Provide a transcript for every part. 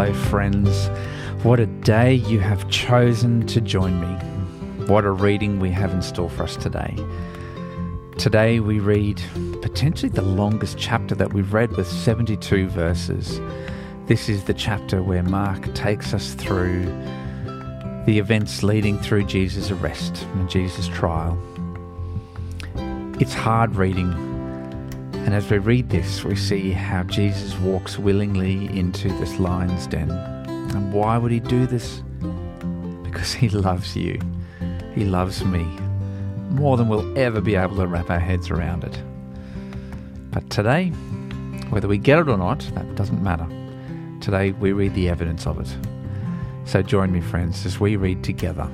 Hello, friends. What a day you have chosen to join me. What a reading we have in store for us today. Today we read potentially the longest chapter that we've read with 72 verses. This is the chapter where Mark takes us through the events leading through Jesus' arrest and Jesus' trial. It's hard reading and as we read this, we see how Jesus walks willingly into this lion's den. And why would he do this? Because he loves you. He loves me more than we'll ever be able to wrap our heads around it. But today, whether we get it or not, that doesn't matter. Today, we read the evidence of it. So join me, friends, as we read together.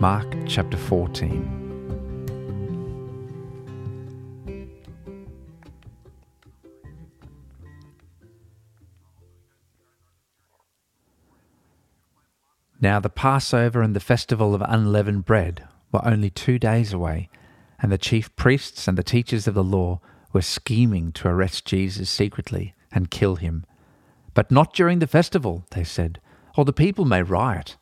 Mark chapter 14. Now the Passover and the festival of unleavened bread were only two days away, and the chief priests and the teachers of the law were scheming to arrest Jesus secretly and kill him. But not during the festival, they said, or the people may riot.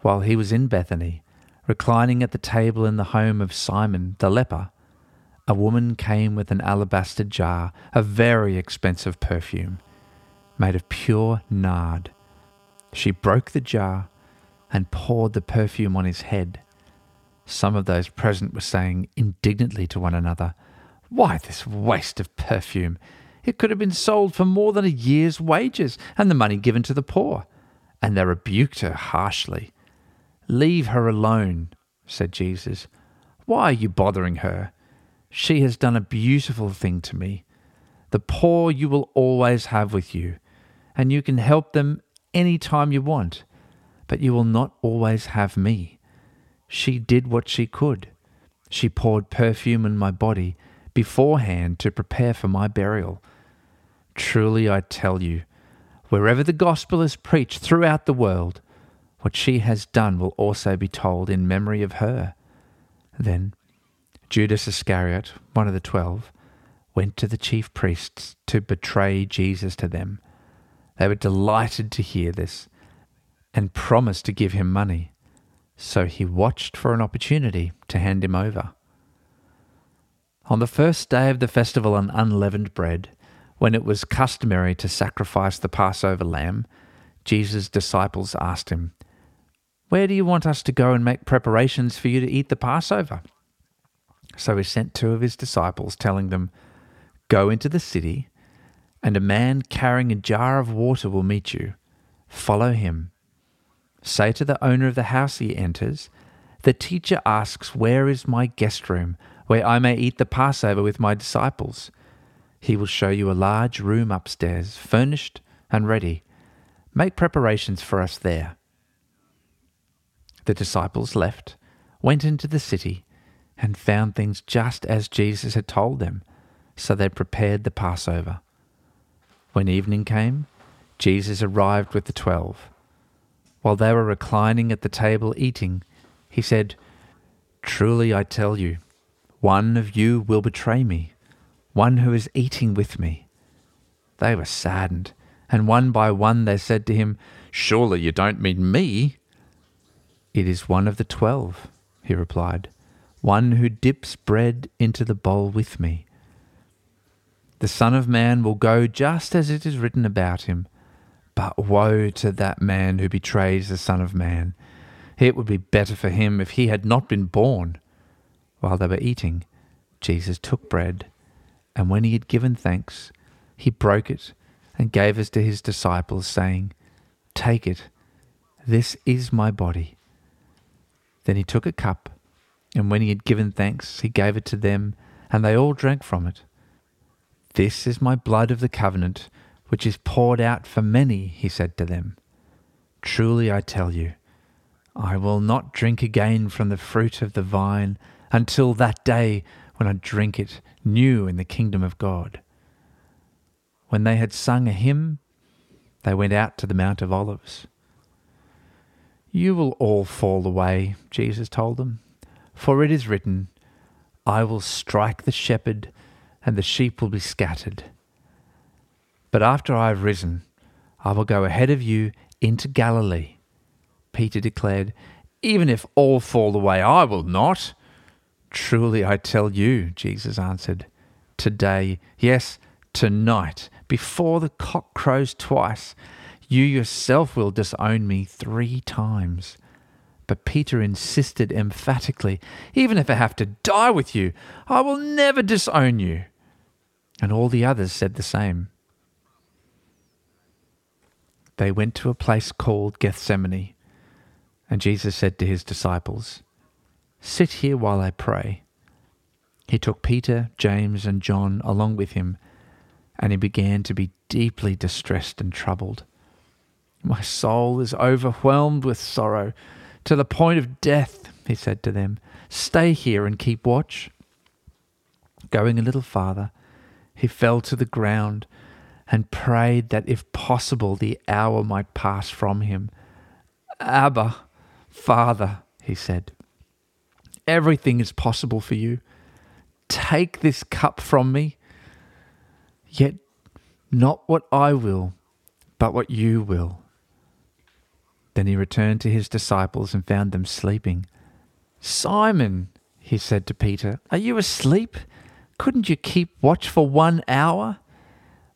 While he was in Bethany, reclining at the table in the home of Simon the leper, a woman came with an alabaster jar of very expensive perfume, made of pure nard she broke the jar and poured the perfume on his head. Some of those present were saying indignantly to one another, Why this waste of perfume? It could have been sold for more than a year's wages and the money given to the poor. And they rebuked her harshly. Leave her alone, said Jesus. Why are you bothering her? She has done a beautiful thing to me. The poor you will always have with you, and you can help them any time you want, but you will not always have me. She did what she could. She poured perfume in my body beforehand to prepare for my burial. Truly I tell you, wherever the gospel is preached throughout the world, what she has done will also be told in memory of her. Then Judas Iscariot, one of the twelve, went to the chief priests to betray Jesus to them. They were delighted to hear this and promised to give him money. So he watched for an opportunity to hand him over. On the first day of the festival on unleavened bread, when it was customary to sacrifice the Passover lamb, Jesus' disciples asked him, Where do you want us to go and make preparations for you to eat the Passover? So he sent two of his disciples, telling them, Go into the city and a man carrying a jar of water will meet you. Follow him. Say to the owner of the house he enters, The teacher asks, Where is my guest room, where I may eat the Passover with my disciples? He will show you a large room upstairs, furnished and ready. Make preparations for us there. The disciples left, went into the city, and found things just as Jesus had told them, so they prepared the Passover. When evening came, Jesus arrived with the twelve. While they were reclining at the table eating, he said, Truly I tell you, one of you will betray me, one who is eating with me. They were saddened, and one by one they said to him, Surely you don't mean me? It is one of the twelve, he replied, one who dips bread into the bowl with me. The Son of Man will go just as it is written about him. But woe to that man who betrays the Son of Man. It would be better for him if he had not been born. While they were eating, Jesus took bread, and when he had given thanks, he broke it and gave it to his disciples, saying, Take it, this is my body. Then he took a cup, and when he had given thanks, he gave it to them, and they all drank from it. This is my blood of the covenant, which is poured out for many, he said to them. Truly I tell you, I will not drink again from the fruit of the vine until that day when I drink it new in the kingdom of God. When they had sung a hymn, they went out to the Mount of Olives. You will all fall away, Jesus told them, for it is written, I will strike the shepherd and the sheep will be scattered. But after I have risen, I will go ahead of you into Galilee. Peter declared, Even if all fall away, I will not. Truly I tell you, Jesus answered, today, yes, tonight, before the cock crows twice, you yourself will disown me three times. But Peter insisted emphatically, Even if I have to die with you, I will never disown you. And all the others said the same. They went to a place called Gethsemane, and Jesus said to his disciples, Sit here while I pray. He took Peter, James, and John along with him, and he began to be deeply distressed and troubled. My soul is overwhelmed with sorrow to the point of death, he said to them. Stay here and keep watch. Going a little farther, he fell to the ground and prayed that if possible the hour might pass from him. Abba, Father, he said, everything is possible for you. Take this cup from me, yet not what I will, but what you will. Then he returned to his disciples and found them sleeping. Simon, he said to Peter, are you asleep? Couldn't you keep watch for one hour?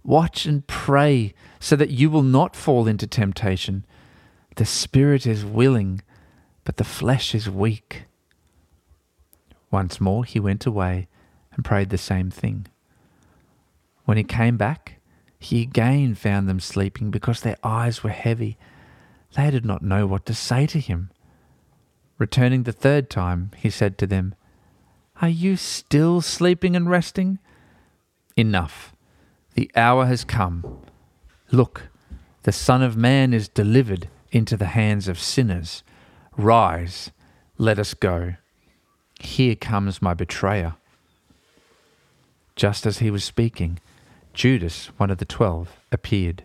Watch and pray so that you will not fall into temptation. The spirit is willing, but the flesh is weak. Once more he went away and prayed the same thing. When he came back, he again found them sleeping because their eyes were heavy they did not know what to say to him. Returning the third time, he said to them, Are you still sleeping and resting? Enough. The hour has come. Look, the Son of Man is delivered into the hands of sinners. Rise, let us go. Here comes my betrayer. Just as he was speaking, Judas, one of the twelve, appeared.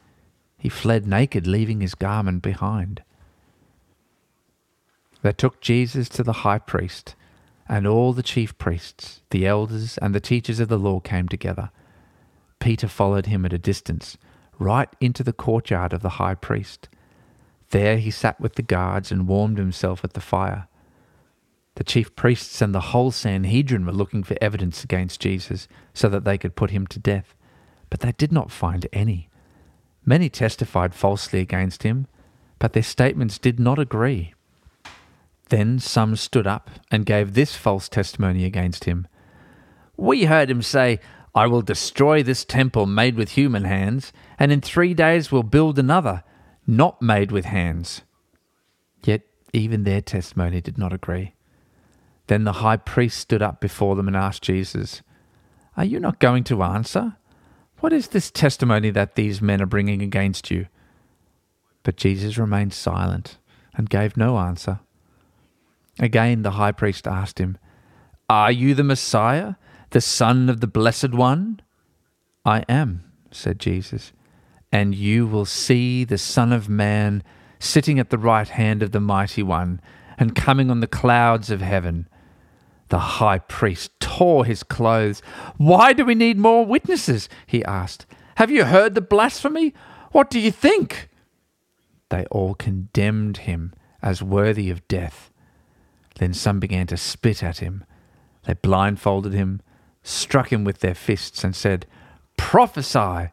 he fled naked, leaving his garment behind. They took Jesus to the high priest, and all the chief priests, the elders, and the teachers of the law came together. Peter followed him at a distance, right into the courtyard of the high priest. There he sat with the guards and warmed himself at the fire. The chief priests and the whole Sanhedrin were looking for evidence against Jesus so that they could put him to death, but they did not find any. Many testified falsely against him, but their statements did not agree. Then some stood up and gave this false testimony against him. We heard him say, I will destroy this temple made with human hands, and in three days will build another, not made with hands. Yet even their testimony did not agree. Then the high priest stood up before them and asked Jesus, Are you not going to answer? What is this testimony that these men are bringing against you? But Jesus remained silent and gave no answer. Again the high priest asked him, Are you the Messiah, the Son of the Blessed One? I am, said Jesus, and you will see the Son of Man sitting at the right hand of the Mighty One and coming on the clouds of heaven. The high priest tore his clothes. Why do we need more witnesses? he asked. Have you heard the blasphemy? What do you think? They all condemned him as worthy of death. Then some began to spit at him. They blindfolded him, struck him with their fists, and said, Prophesy!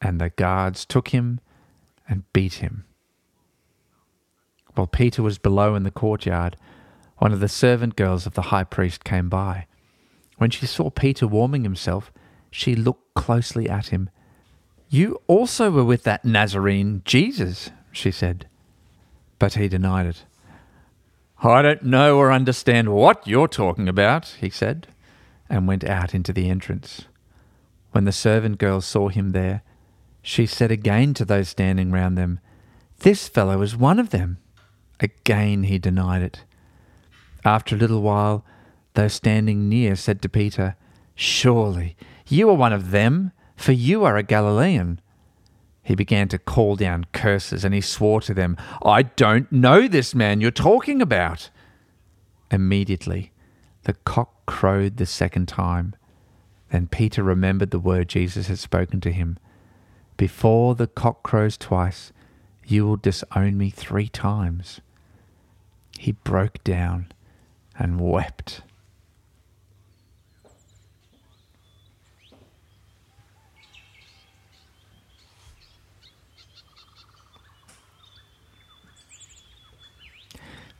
And the guards took him and beat him. While Peter was below in the courtyard, one of the servant girls of the high priest came by. When she saw Peter warming himself, she looked closely at him. You also were with that Nazarene, Jesus, she said. But he denied it. I don't know or understand what you're talking about, he said, and went out into the entrance. When the servant girl saw him there, she said again to those standing round them, This fellow is one of them. Again he denied it. After a little while, those standing near said to Peter, Surely you are one of them, for you are a Galilean. He began to call down curses, and he swore to them, I don't know this man you're talking about. Immediately, the cock crowed the second time. Then Peter remembered the word Jesus had spoken to him Before the cock crows twice, you will disown me three times. He broke down and wept.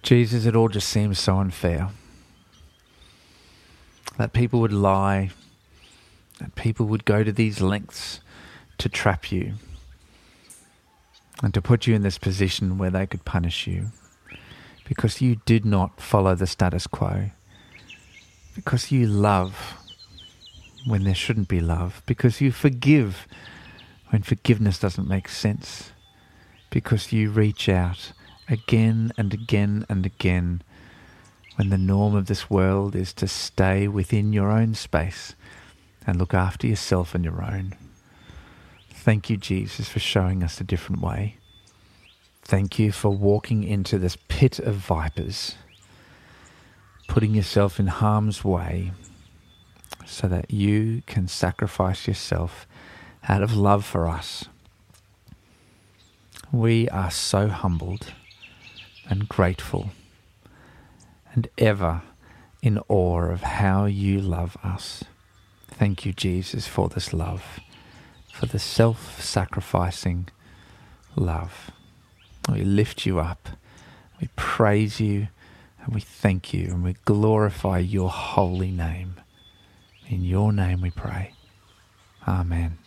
Jesus, it all just seems so unfair. That people would lie, that people would go to these lengths to trap you and to put you in this position where they could punish you because you did not follow the status quo, because you love when there shouldn't be love, because you forgive when forgiveness doesn't make sense, because you reach out again and again and again when the norm of this world is to stay within your own space and look after yourself and your own. Thank you, Jesus, for showing us a different way. Thank you for walking into this pit of vipers, putting yourself in harm's way so that you can sacrifice yourself out of love for us. We are so humbled and grateful and ever in awe of how you love us. Thank you, Jesus, for this love, for the self sacrificing love. We lift you up, we praise you, and we thank you, and we glorify your holy name. In your name we pray. Amen.